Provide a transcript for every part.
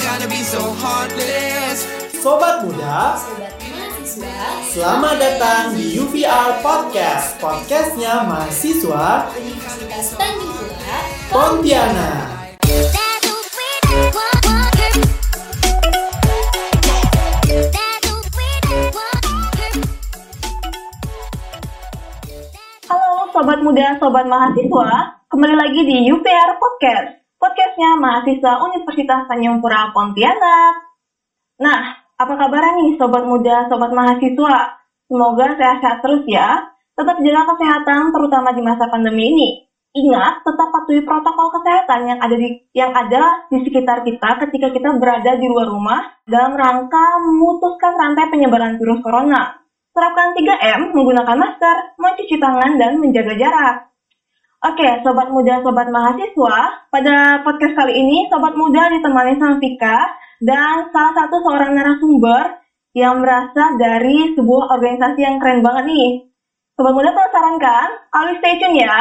gotta be so heartless. Sobat muda, Sobat mahasiswa, selamat datang di UVR Podcast. Podcastnya mahasiswa Universitas Tanjung Pura, Pontianak. Halo Sobat Muda, Sobat Mahasiswa, kembali lagi di UPR Podcast, podcastnya mahasiswa Universitas Tanjung Pura Pontianak. Nah, apa kabar nih Sobat Muda, Sobat Mahasiswa? Semoga sehat-sehat terus ya, tetap jaga kesehatan terutama di masa pandemi ini. Ingat, tetap patuhi protokol kesehatan yang ada di yang ada di sekitar kita ketika kita berada di luar rumah dalam rangka memutuskan rantai penyebaran virus corona. Terapkan 3M, menggunakan masker, mencuci tangan, dan menjaga jarak. Oke, Sobat Muda, Sobat Mahasiswa, pada podcast kali ini, Sobat Muda ditemani sama Vika dan salah satu seorang narasumber yang berasal dari sebuah organisasi yang keren banget nih. Sobat Muda penasaran kan? Always stay tune ya!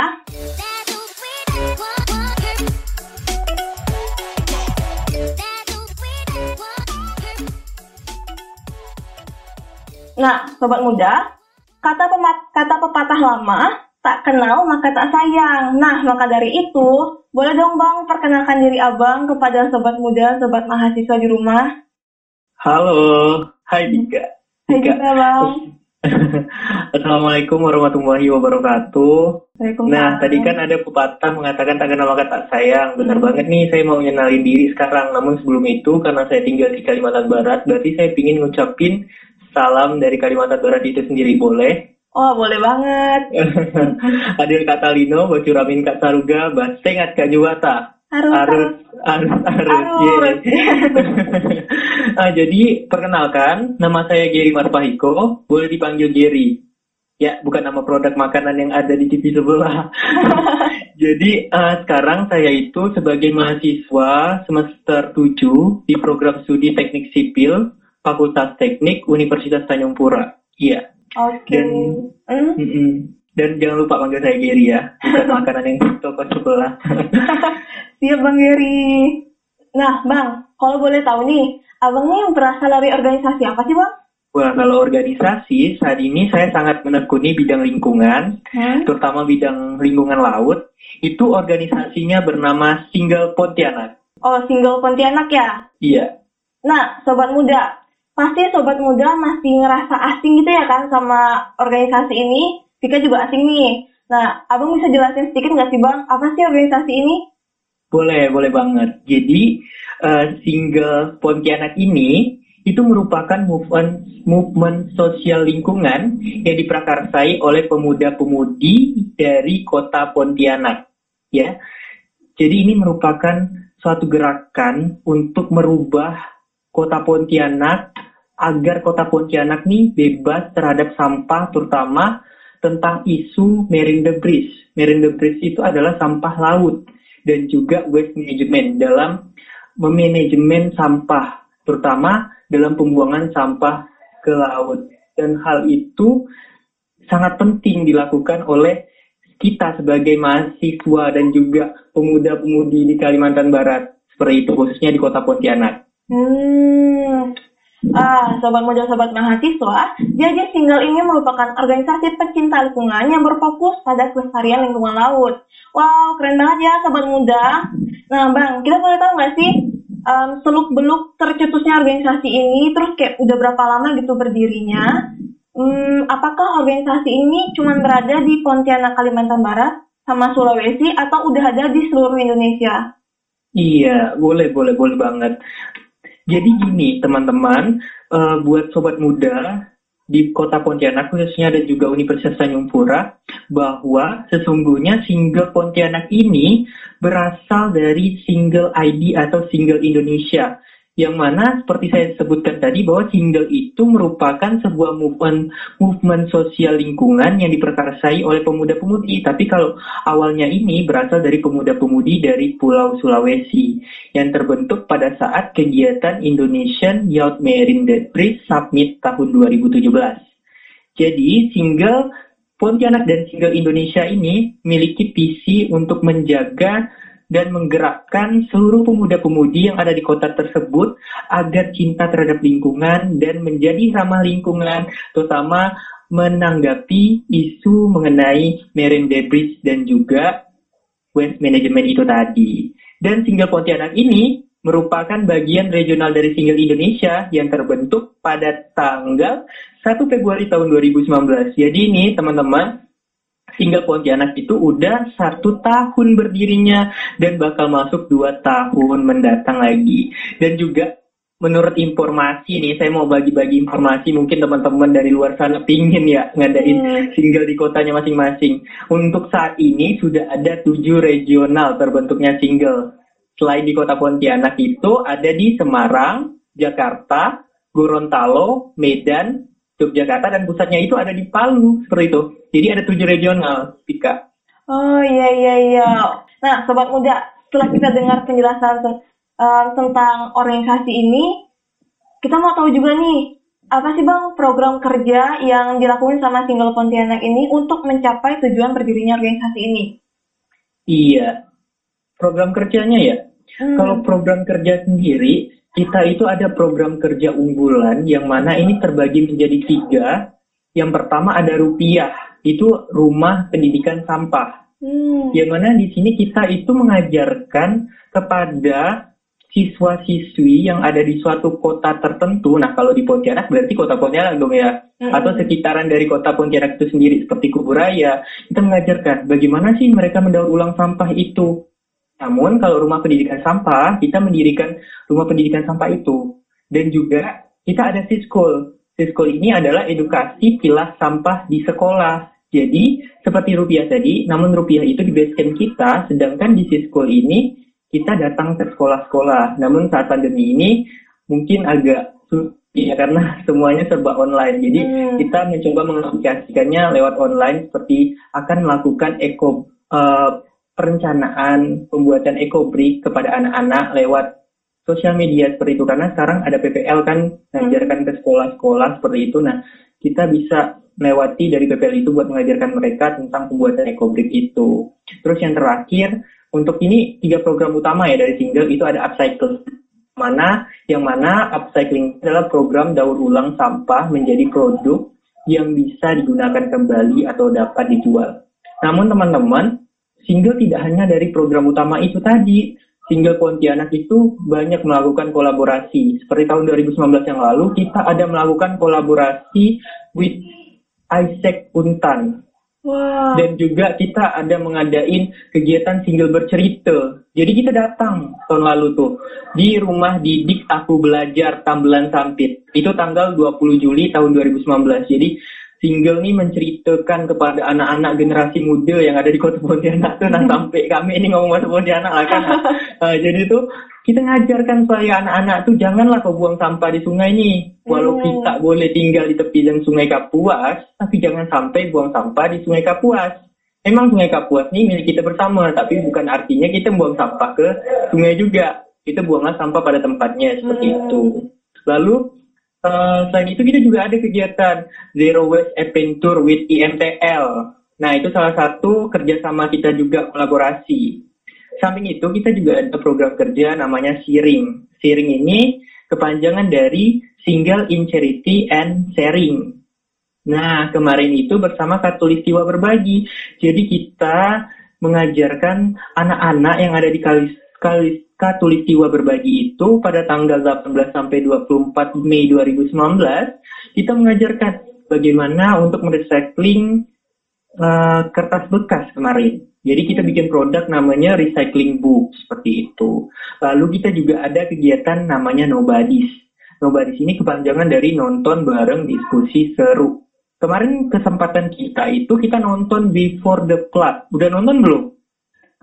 Nah, Sobat Muda, kata, kata pepatah lama, tak kenal maka tak sayang. Nah, maka dari itu, boleh dong Bang perkenalkan diri Abang kepada Sobat Muda, Sobat Mahasiswa di rumah. Halo, hai Dika. Hai Dika. Bang. Assalamualaikum warahmatullahi wabarakatuh. Waalaikumsalam. Nah, tadi kan ada pepatah mengatakan tak kenal maka tak sayang. Benar banget nih, saya mau nyenalin diri sekarang. Namun sebelum itu, karena saya tinggal di Kalimantan Barat, berarti saya ingin ngucapin salam dari Kalimantan Barat itu sendiri, boleh? Oh, boleh banget. Adil Katalino, Bocuramin Kak Saruga, Basengat Kak Juwata. Harus, Arus, arus, arus, Arus. yeay. Ah, jadi perkenalkan, nama saya Gary Marpahiko, boleh dipanggil Gary. Ya, bukan nama produk makanan yang ada di TV sebelah. jadi ah, sekarang saya itu sebagai mahasiswa semester 7 di program studi teknik sipil Fakultas Teknik Universitas Tanjung Pura. Iya. Oke. Dan- Hmm? Mm-mm. Dan jangan lupa panggil saya Gary ya, bukan makanan yang toko sebelah. Siap Bang Geri. Nah, Bang, kalau boleh tahu nih, Abang nih berasal dari organisasi apa sih, Bang? Wah, kalau organisasi, saat ini saya sangat menekuni bidang lingkungan, Hmm? terutama bidang lingkungan laut. Itu organisasinya bernama Single Pontianak. Oh, single Pontianak ya? Iya, Nah, sobat muda, pasti sobat muda masih ngerasa asing gitu ya kan sama organisasi ini. Vika juga asing nih. Nah, abang bisa jelasin sedikit nggak sih bang, apa sih organisasi ini? boleh, boleh banget. Jadi, eh, Single Pontianak ini itu merupakan movement, movement sosial lingkungan yang diprakarsai oleh pemuda-pemudi dari kota Pontianak. Ya, jadi ini merupakan suatu gerakan untuk merubah kota Pontianak agar kota Pontianak nih bebas terhadap sampah terutama tentang isu marine debris. Marine debris itu adalah sampah laut dan juga waste management dalam memanajemen sampah terutama dalam pembuangan sampah ke laut. Dan hal itu sangat penting dilakukan oleh kita sebagai mahasiswa dan juga pemuda-pemudi di Kalimantan Barat. Seperti itu khususnya di kota Pontianak. Hmm. Ah, sobat muda sobat mahasiswa, jadi single ini merupakan organisasi pecinta lingkungan yang berfokus pada kelestarian lingkungan laut. Wow, keren banget ya sobat muda. Nah, Bang, kita boleh tahu nggak sih em, seluk-beluk tercetusnya organisasi ini, terus kayak udah berapa lama gitu berdirinya? Hmm, apakah organisasi ini cuma berada di Pontianak, Kalimantan Barat, sama Sulawesi, atau udah ada di seluruh Indonesia? Iya, boleh, boleh, boleh banget. Jadi gini, teman-teman, eh, buat sobat muda di kota Pontianak khususnya dan juga Universitas Tanjung Pura, bahwa sesungguhnya single Pontianak ini berasal dari single ID atau single Indonesia. Yang mana seperti saya sebutkan tadi bahwa single itu merupakan sebuah movement movement sosial lingkungan yang diperkarsai oleh pemuda-pemudi. Tapi kalau awalnya ini berasal dari pemuda-pemudi dari Pulau Sulawesi yang terbentuk pada saat kegiatan Indonesian Youth Marine Debris Summit tahun 2017. Jadi single Pontianak dan single Indonesia ini memiliki visi untuk menjaga dan menggerakkan seluruh pemuda-pemudi yang ada di kota tersebut agar cinta terhadap lingkungan dan menjadi ramah lingkungan, terutama menanggapi isu mengenai marine debris dan juga waste management itu tadi. Dan single Pontianak ini merupakan bagian regional dari single Indonesia yang terbentuk pada tanggal 1 Februari tahun 2019. Jadi ini teman-teman, single Pontianak itu udah satu tahun berdirinya dan bakal masuk dua tahun mendatang lagi. Dan juga menurut informasi nih, saya mau bagi-bagi informasi mungkin teman-teman dari luar sana pingin ya ngadain Hmm. single di kotanya masing-masing. Untuk saat ini sudah ada tujuh regional terbentuknya single. Selain di kota Pontianak itu ada di Semarang, Jakarta, Gorontalo, Medan, Yogyakarta, dan pusatnya itu ada di Palu, seperti itu. Jadi ada tujuh regional, Pika. Oh iya iya iya. Nah, sobat muda, setelah kita dengar penjelasan eh, tentang organisasi ini, kita mau tahu juga nih, apa sih bang program kerja yang dilakukan sama Single Pontianak ini untuk mencapai tujuan berdirinya organisasi ini? Iya. Program kerjanya ya, Hmm. Kalau program kerja sendiri, kita itu ada program kerja unggulan yang mana ini terbagi menjadi tiga. Yang pertama ada rupiah, itu rumah pendidikan sampah. Hmm. Yang mana di sini kita itu mengajarkan kepada siswa-siswi yang ada di suatu kota tertentu. Nah, kalau di Pontianak berarti kota Pontianak dong ya. Mm-mm. Atau sekitaran dari kota Pontianak itu sendiri seperti Kuburaya. Kita mengajarkan bagaimana sih mereka mendaur ulang sampah itu. Namun kalau rumah pendidikan sampah, kita mendirikan rumah pendidikan sampah itu. Dan juga kita ada Siskul. Siskul ini adalah edukasi pilah sampah di sekolah. Jadi seperti rupiah tadi, namun rupiah itu di basecamp kita, sedangkan di Siskul ini kita datang ke sekolah-sekolah. Namun saat pandemi ini mungkin agak sulit ya karena semuanya serba online. Jadi Hmm. kita mencoba mengaplikasikannya lewat online seperti akan melakukan eco eh, perencanaan pembuatan ekobrik kepada anak-anak lewat sosial media seperti itu. Karena sekarang ada PPL kan mengajarkan ke sekolah-sekolah seperti itu. Nah kita bisa melewati dari PPL itu buat mengajarkan mereka tentang pembuatan ekobrik itu. Terus yang terakhir untuk ini tiga program utama ya dari single itu ada upcycle. Mana yang mana upcycling adalah program daur ulang sampah menjadi produk yang bisa digunakan kembali atau dapat dijual. Namun teman-teman, single tidak hanya dari program utama itu tadi. Single Pontianak itu banyak melakukan kolaborasi. Seperti tahun 2019 yang lalu, kita ada melakukan kolaborasi with Isaac Untan. Wah. Dan juga kita ada mengadain kegiatan single bercerita. Jadi kita datang tahun lalu tuh di rumah didik aku belajar Tambelan Sampit. Itu tanggal 20 Juli tahun 2019. Jadi single nih menceritakan kepada anak-anak generasi muda yang ada di Kota Pontianak tuh nah sampai kami ini ngomong bahasa Pontianak lah kan. Nah, jadi tuh kita ngajarkan supaya anak-anak tuh janganlah kau buang sampah di sungai nih. Walau Hmm. kita boleh tinggal di tepi dan sungai Kapuas, tapi jangan sampai buang sampah di sungai Kapuas. Emang sungai Kapuas ini milik kita bersama, tapi bukan artinya kita buang sampah ke sungai juga. Kita buanglah sampah pada tempatnya seperti Hmm. itu. Lalu eh, selain itu kita juga ada kegiatan Zero Waste Adventure with IMTL. Nah itu salah satu kerjasama kita juga kolaborasi. Samping itu kita juga ada program kerja namanya Sharing. Sharing ini kepanjangan dari Single in Charity and Sharing. Nah, kemarin itu bersama Katulistiwa Berbagi. Jadi kita mengajarkan anak-anak yang ada di Kalis, Katulistiwa Berbagi itu pada tanggal 18 sampai 24 Mei 2019, kita mengajarkan bagaimana untuk merecycling eh, kertas bekas kemarin. Jadi kita bikin produk namanya recycling book seperti itu. Lalu kita juga ada kegiatan namanya Nobodies. Nobodies ini kepanjangan dari nonton bareng diskusi seru. Kemarin kesempatan kita itu kita nonton Before the Flood. Udah nonton belum?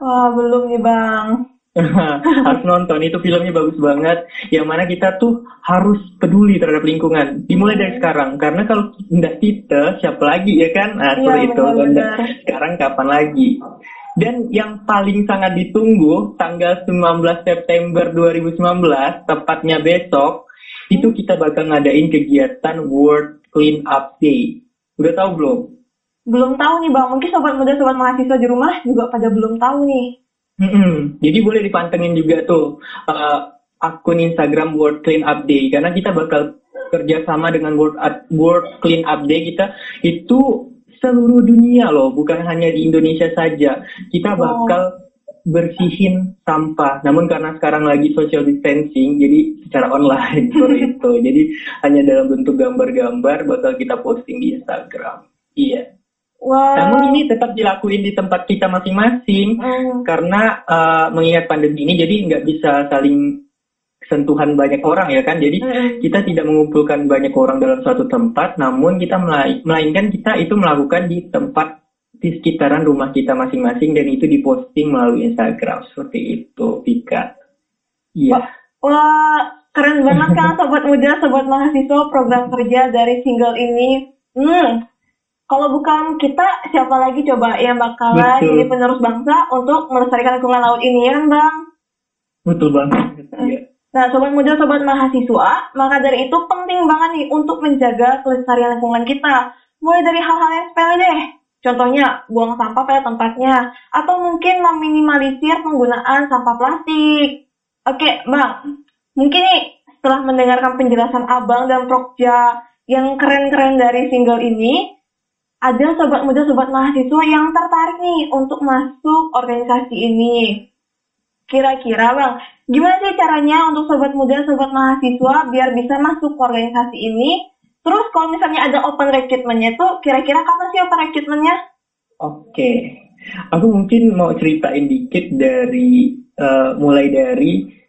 Wah, belum nih bang. harus nonton. Itu filmnya bagus banget. Yang mana kita tuh harus peduli terhadap lingkungan. Dimulai dari sekarang. Karena kalau tidak kita siapa lagi ya kan? Nah Iya, seperti itu nggak sekarang kapan lagi? Dan yang paling sangat ditunggu tanggal 19 September 2019 tepatnya besok itu kita bakal ngadain kegiatan World Clean Up Day. Udah tahu belum? Belum tahu nih bang. Mungkin sobat muda, sobat mahasiswa di rumah juga pada belum tahu nih. Mm-mm. Jadi boleh dipantengin juga tuh uh, akun Instagram World Clean Up Day karena kita bakal kerjasama dengan World, Up- World Clean Up Day kita itu seluruh dunia loh, bukan hanya di Indonesia saja. Kita bakal bersihin sampah. Namun karena sekarang lagi social distancing, jadi secara online seperti itu. Jadi hanya dalam bentuk gambar-gambar bakal kita posting di Instagram. Iya. Wah. Namun ini tetap dilakuin di tempat kita masing-masing Hmm. karena uh, mengingat pandemi ini jadi nggak bisa saling sentuhan banyak orang ya kan jadi Mm-mm. kita tidak mengumpulkan banyak orang dalam suatu tempat namun kita melai- melainkan kita itu melakukan di tempat di sekitaran rumah kita masing-masing dan itu diposting melalui Instagram seperti itu Vika iya Wah, keren banget kan sobat muda, sobat mahasiswa program kerja dari single ini. Hmm. Kalau bukan kita, siapa lagi coba yang bakalan Betul. jadi penerus bangsa untuk melestarikan lingkungan laut ini ya kan, Bang? betul banget iya Nah, sobat muda, sobat mahasiswa, maka dari itu penting banget nih untuk menjaga kelestarian lingkungan kita. Mulai dari hal-hal yang sepele deh. Contohnya, buang sampah pada tempatnya. Atau mungkin meminimalisir penggunaan sampah plastik. Oke, Bang. Mungkin nih, setelah mendengarkan penjelasan Abang dan Prokja yang keren-keren dari single ini, ada sobat muda, sobat mahasiswa yang tertarik nih untuk masuk organisasi ini. Kira-kira Bang, gimana sih caranya untuk sobat muda, sobat mahasiswa biar bisa masuk ke organisasi ini? Terus kalau misalnya ada open recruitment-nya tuh, kira-kira kapan sih open recruitment-nya? Oke, aku mungkin mau ceritain dikit dari eh, mulai dari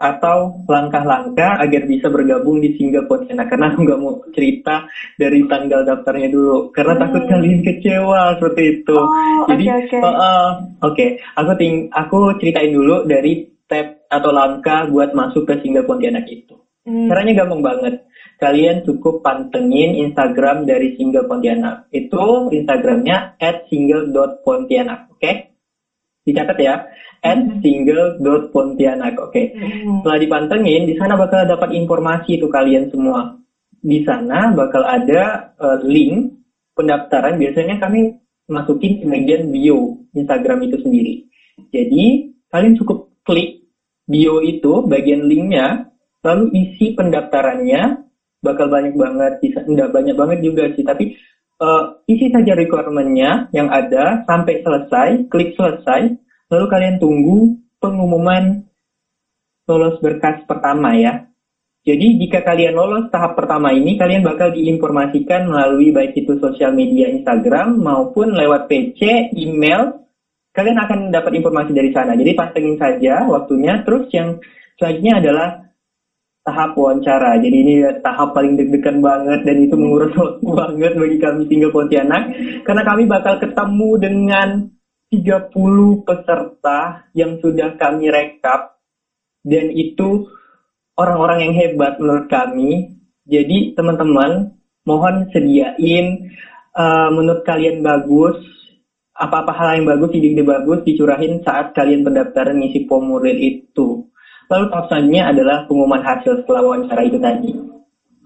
atau langkah-langkah agar bisa bergabung di Single Pontianak karena aku nggak mau cerita dari tanggal daftarnya dulu karena Hmm. takut kalian kecewa seperti itu. Oh, Jadi, oke, oke. eh, eh, oke, aku ting aku ceritain dulu dari step atau langkah buat masuk ke Single Pontianak itu. Hmm. Caranya gampang banget. Kalian cukup pantengin Instagram dari Single Pontianak. Itu Instagramnya at single.pontianak. Oke? Dicatat ya. At single.pontianak. Oke. Hmm. Setelah dipantengin, di sana bakal dapat informasi itu kalian semua. Di sana bakal ada eh, link pendaftaran. Biasanya kami masukin ke bagian bio Instagram itu sendiri. Jadi, kalian cukup klik bio itu, bagian linknya, lalu isi pendaftarannya, bakal banyak banget, bisa enggak banyak banget juga sih, tapi eh, isi saja requirement-nya yang ada sampai selesai, klik selesai, lalu kalian tunggu pengumuman lolos berkas pertama ya. Jadi jika kalian lolos tahap pertama ini, kalian bakal diinformasikan melalui baik itu sosial media Instagram maupun lewat PC, email. Kalian akan dapat informasi dari sana. Jadi pantengin saja waktunya. Terus yang selanjutnya adalah tahap wawancara. Jadi ini tahap paling deg-degan banget dan itu menguras waktu banget bagi kami tinggal Pontianak. Karena kami bakal ketemu dengan 30 peserta yang sudah kami rekap dan itu orang-orang yang hebat menurut kami. Jadi teman-teman mohon sediain eh, menurut kalian bagus apa-apa hal yang bagus, ide-ide bagus dicurahin saat kalian pendaftaran ngisi formulir itu. Lalu tahap selanjutnya adalah pengumuman hasil setelah wawancara itu tadi.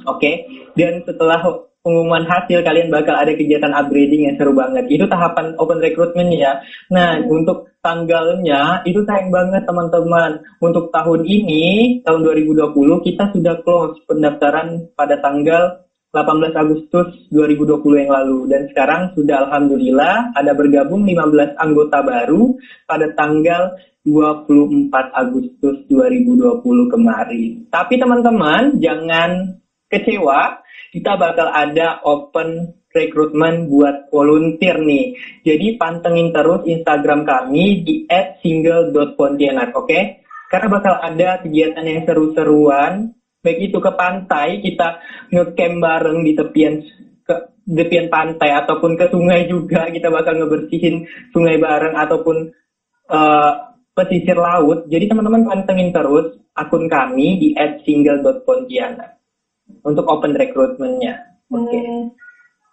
Oke, dan setelah pengumuman hasil kalian bakal ada kegiatan upgrading yang seru banget. Itu tahapan open recruitment ya. Nah, untuk tanggalnya itu sayang banget teman-teman. Untuk tahun ini, tahun 2020 kita sudah close pendaftaran pada tanggal 18 Agustus 2020 yang lalu dan sekarang sudah alhamdulillah ada bergabung 15 anggota baru pada tanggal 24 Agustus 2020 kemarin. Tapi teman-teman jangan kecewa, kita bakal ada open recruitment buat volunteer nih. Jadi pantengin terus Instagram kami di @single.pontianak, oke? Karena bakal ada kegiatan yang seru-seruan baik itu ke pantai kita ngecamp bareng di tepian ke tepian pantai ataupun ke sungai juga kita bakal ngebersihin sungai bareng ataupun eh, pesisir laut jadi teman-teman pantengin terus akun kami di @single.pontianak untuk open recruitmentnya oke Hmm.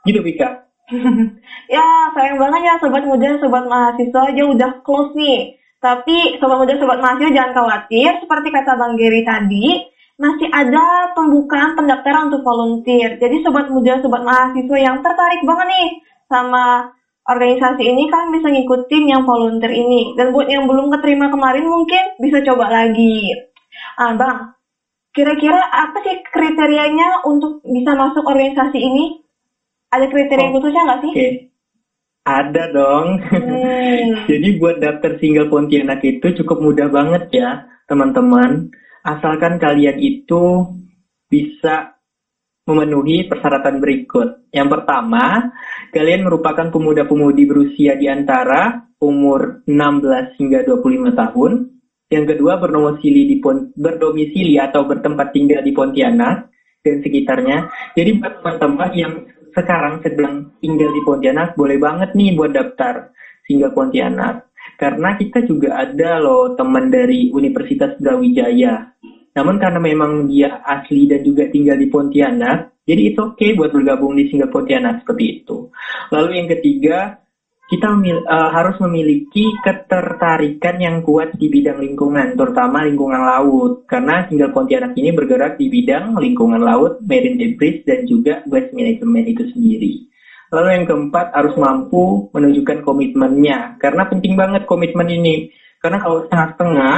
gitu Vika Ya, sayang banget ya sobat muda, sobat mahasiswa aja udah close nih. Tapi sobat muda, sobat mahasiswa jangan khawatir, seperti kata Bang Geri tadi, masih ada pembukaan pendaftaran untuk volunteer. Jadi sobat muda, sobat mahasiswa yang tertarik banget nih sama organisasi ini kan bisa ngikutin yang volunteer ini. Dan buat yang belum keterima kemarin mungkin bisa coba lagi. Ah, Bang, kira-kira apa sih kriterianya untuk bisa masuk organisasi ini? Ada kriteria Oh, khususnya nggak sih? Oke. Ada dong. Hmm. Jadi buat daftar single Pontianak itu cukup mudah banget ya, teman-teman. Asalkan kalian itu bisa memenuhi persyaratan berikut. Yang pertama, kalian merupakan pemuda-pemudi berusia di antara umur 16 hingga 25 tahun. Yang kedua, berdomisili di berdomisili atau bertempat tinggal di Pontianak dan sekitarnya. Jadi buat teman-teman yang sekarang sedang tinggal di Pontianak, boleh banget nih buat daftar single Pontianak. Karena kita juga ada loh teman dari Universitas Brawijaya. Namun karena memang dia asli dan juga tinggal di Pontianak, jadi itu oke buat bergabung di single Pontianak seperti itu. Lalu yang ketiga, kita memil- eh, harus memiliki ketertarikan yang kuat di bidang lingkungan, terutama lingkungan laut. Karena single Pontianak ini bergerak di bidang lingkungan laut, marine debris, dan juga waste management itu sendiri. Lalu yang keempat harus mampu menunjukkan komitmennya. Karena penting banget komitmen ini. Karena kalau setengah-setengah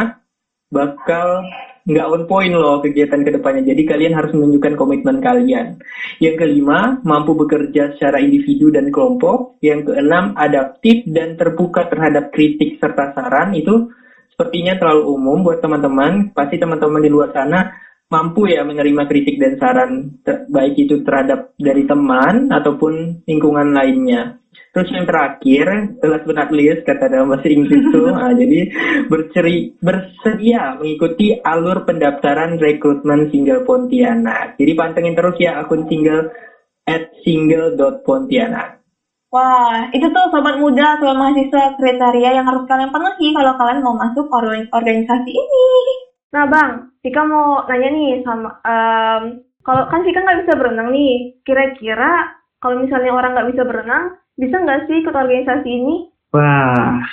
bakal nggak on point loh kegiatan ke depannya. Jadi kalian harus menunjukkan komitmen kalian. Yang kelima, mampu bekerja secara individu dan kelompok. Yang keenam, adaptif dan terbuka terhadap kritik serta saran. Itu sepertinya terlalu umum buat teman-teman. Pasti teman-teman di luar sana mampu ya menerima kritik dan saran ter- baik itu terhadap dari teman ataupun lingkungan lainnya. Terus yang terakhir, last but not least, kata dalam bahasa Inggris itu, ah, jadi berceri, bersedia mengikuti alur pendaftaran rekrutmen single Pontianak. Jadi pantengin terus ya akun single at single.pontianak. Wah, itu tuh sobat muda, sobat mahasiswa kriteria yang harus kalian penuhi kalau kalian mau masuk organ- organisasi ini. Nah, Bang, Vika mau nanya nih sama, em, kalau kan Vika nggak bisa berenang nih, kira-kira kalau misalnya orang nggak bisa berenang, bisa nggak sih ikut organisasi ini? Wah,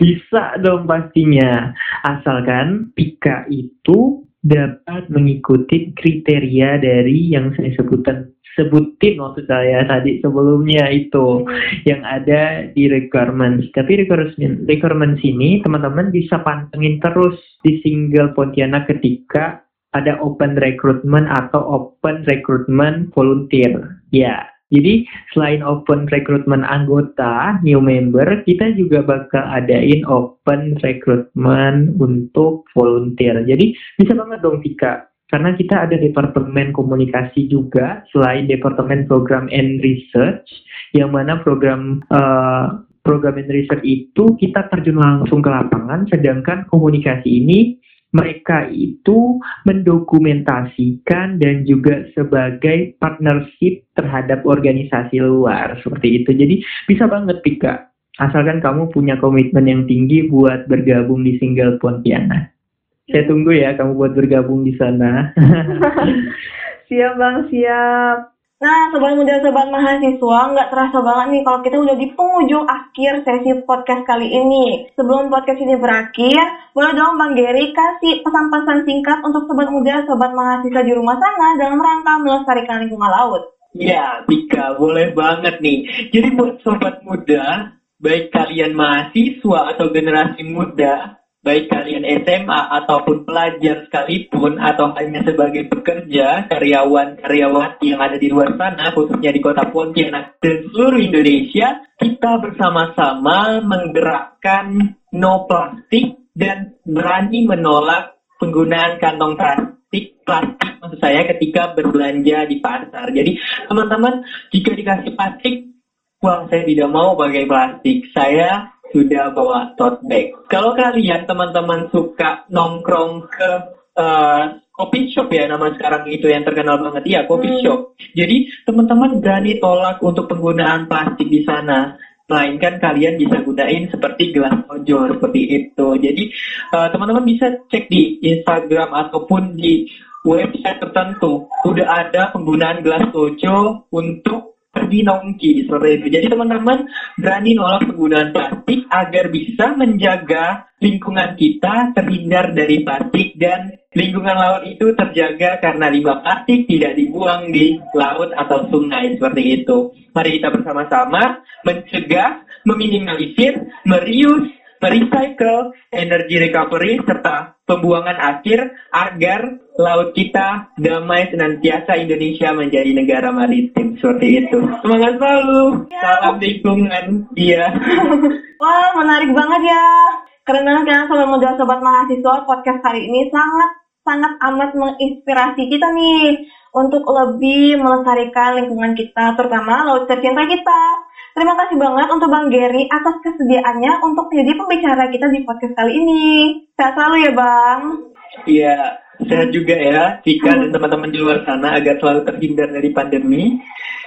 bisa dong pastinya. Asalkan Pika itu dapat mengikuti kriteria dari yang saya sebutan sebutin maksud saya tadi sebelumnya itu yang ada di requirements. Tapi requirements, requirements ini teman-teman bisa pantengin terus di single Pontianak ketika ada open recruitment atau open recruitment volunteer. Ya, jadi selain open recruitment anggota, new member, kita juga bakal adain open recruitment untuk volunteer. Jadi bisa banget dong Vika, karena kita ada departemen komunikasi juga selain departemen program and research, yang mana program eh, program and research itu kita terjun langsung ke lapangan, sedangkan komunikasi ini mereka itu mendokumentasikan dan juga sebagai partnership terhadap organisasi luar seperti itu. Jadi bisa banget Pika, asalkan kamu punya komitmen yang tinggi buat bergabung di single Pontianak. Saya tunggu ya kamu buat bergabung di sana. Siap Bang, siap. Nah, sobat muda, sobat mahasiswa, nggak terasa banget nih kalau kita udah di penghujung akhir sesi podcast kali ini. Sebelum podcast ini berakhir, boleh dong Bang Gary kasih pesan-pesan singkat untuk sobat muda, sobat mahasiswa di rumah sana dalam rangka melestarikan lingkungan laut. Ya, Pika, boleh banget nih. Jadi buat sobat muda, baik kalian mahasiswa atau generasi muda, baik kalian SMA ataupun pelajar sekalipun, atau hanya sebagai pekerja, karyawan, karyawati yang ada di luar sana, khususnya di kota Pontianak dan seluruh Indonesia, kita bersama-sama menggerakkan no plastik dan berani menolak penggunaan kantong plastik plastik maksud saya ketika berbelanja di pasar. Jadi teman-teman jika dikasih plastik, wah saya tidak mau pakai plastik. Saya sudah bawa tote bag. Kalau kalian teman-teman suka nongkrong ke eh, coffee shop ya nama sekarang itu yang terkenal banget ya coffee shop. Jadi teman-teman berani tolak untuk penggunaan plastik di sana. Melainkan kalian bisa gunain seperti gelas ojol seperti itu. Jadi eh, teman-teman bisa cek di Instagram ataupun di website tertentu. Udah ada penggunaan gelas ojo untuk pergi nongki seperti itu. Jadi teman-teman berani nolak penggunaan plastik agar bisa menjaga lingkungan kita terhindar dari plastik dan lingkungan laut itu terjaga karena limbah plastik tidak dibuang di laut atau sungai seperti itu. Mari kita bersama-sama mencegah, meminimalisir, merius, merecycle, energy recovery, serta pembuangan akhir agar laut kita damai senantiasa Indonesia menjadi negara maritim seperti itu. Semangat selalu. Salam lingkungan. Iya. Wah, menarik banget ya. Karena kan sobat muda sobat mahasiswa podcast hari ini sangat sangat amat menginspirasi kita nih untuk lebih melestarikan lingkungan kita, terutama laut tercinta kita. Terima kasih banget untuk Bang Gary atas kesediaannya untuk menjadi pembicara kita di podcast kali ini. Sehat selalu ya Bang. Iya, sehat juga ya, Cika dan teman-teman di luar sana agar selalu terhindar dari pandemi.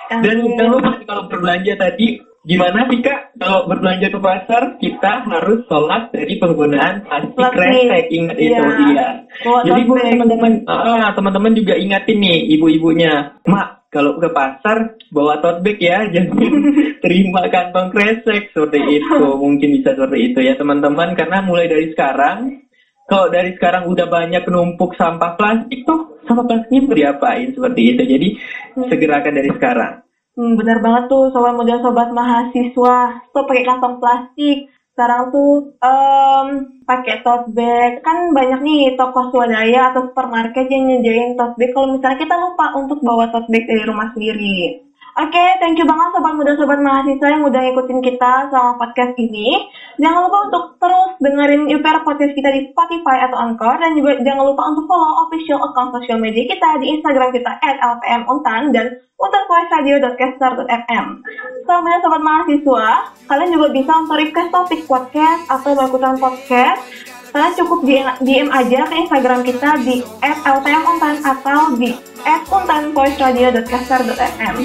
Dan Amin. jangan lupa kalau berbelanja tadi, gimana sih Kak? Kalau berbelanja ke pasar, kita harus sholat dari penggunaan plastik kresek. Ingat itu, Iya. iya. Jadi buat teman-teman, ah, teman-teman juga ingatin nih ibu-ibunya, Mak, kalau ke pasar bawa tote bag ya, jangan terima kantong kresek seperti itu. Mungkin bisa seperti itu ya teman-teman, karena mulai dari sekarang, kalau dari sekarang udah banyak numpuk sampah plastik tuh, sampah plastiknya mau diapain seperti itu. Jadi segerakan dari sekarang. Hmm, benar banget tuh sobat muda sobat mahasiswa. Stop pakai kantong plastik. Sekarang tuh em, pakai tote bag. Kan banyak nih toko swadaya atau supermarket yang nyediain tote bag kalau misalnya kita lupa untuk bawa tote bag dari rumah sendiri. Oke, thank you banget sobat muda sobat mahasiswa yang udah ngikutin kita selama podcast ini. Jangan lupa untuk terus dengerin UPR podcast kita di Spotify atau Anchor dan juga jangan lupa untuk follow official account sosial media kita di Instagram kita @lpmuntan dan untanvoiceradio.caster.fm. Selanjutnya sobat mahasiswa, kalian juga bisa untuk request topik podcast atau bakutan podcast. Kalian cukup DM, aja ke Instagram kita di @lpmuntan atau di @untanvoiceradio.caster.fm.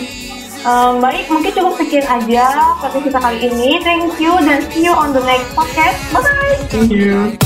Um, baik, mungkin cukup sekian aja podcast kita kali ini. Thank you dan see you on the next podcast. Bye bye. Thank you.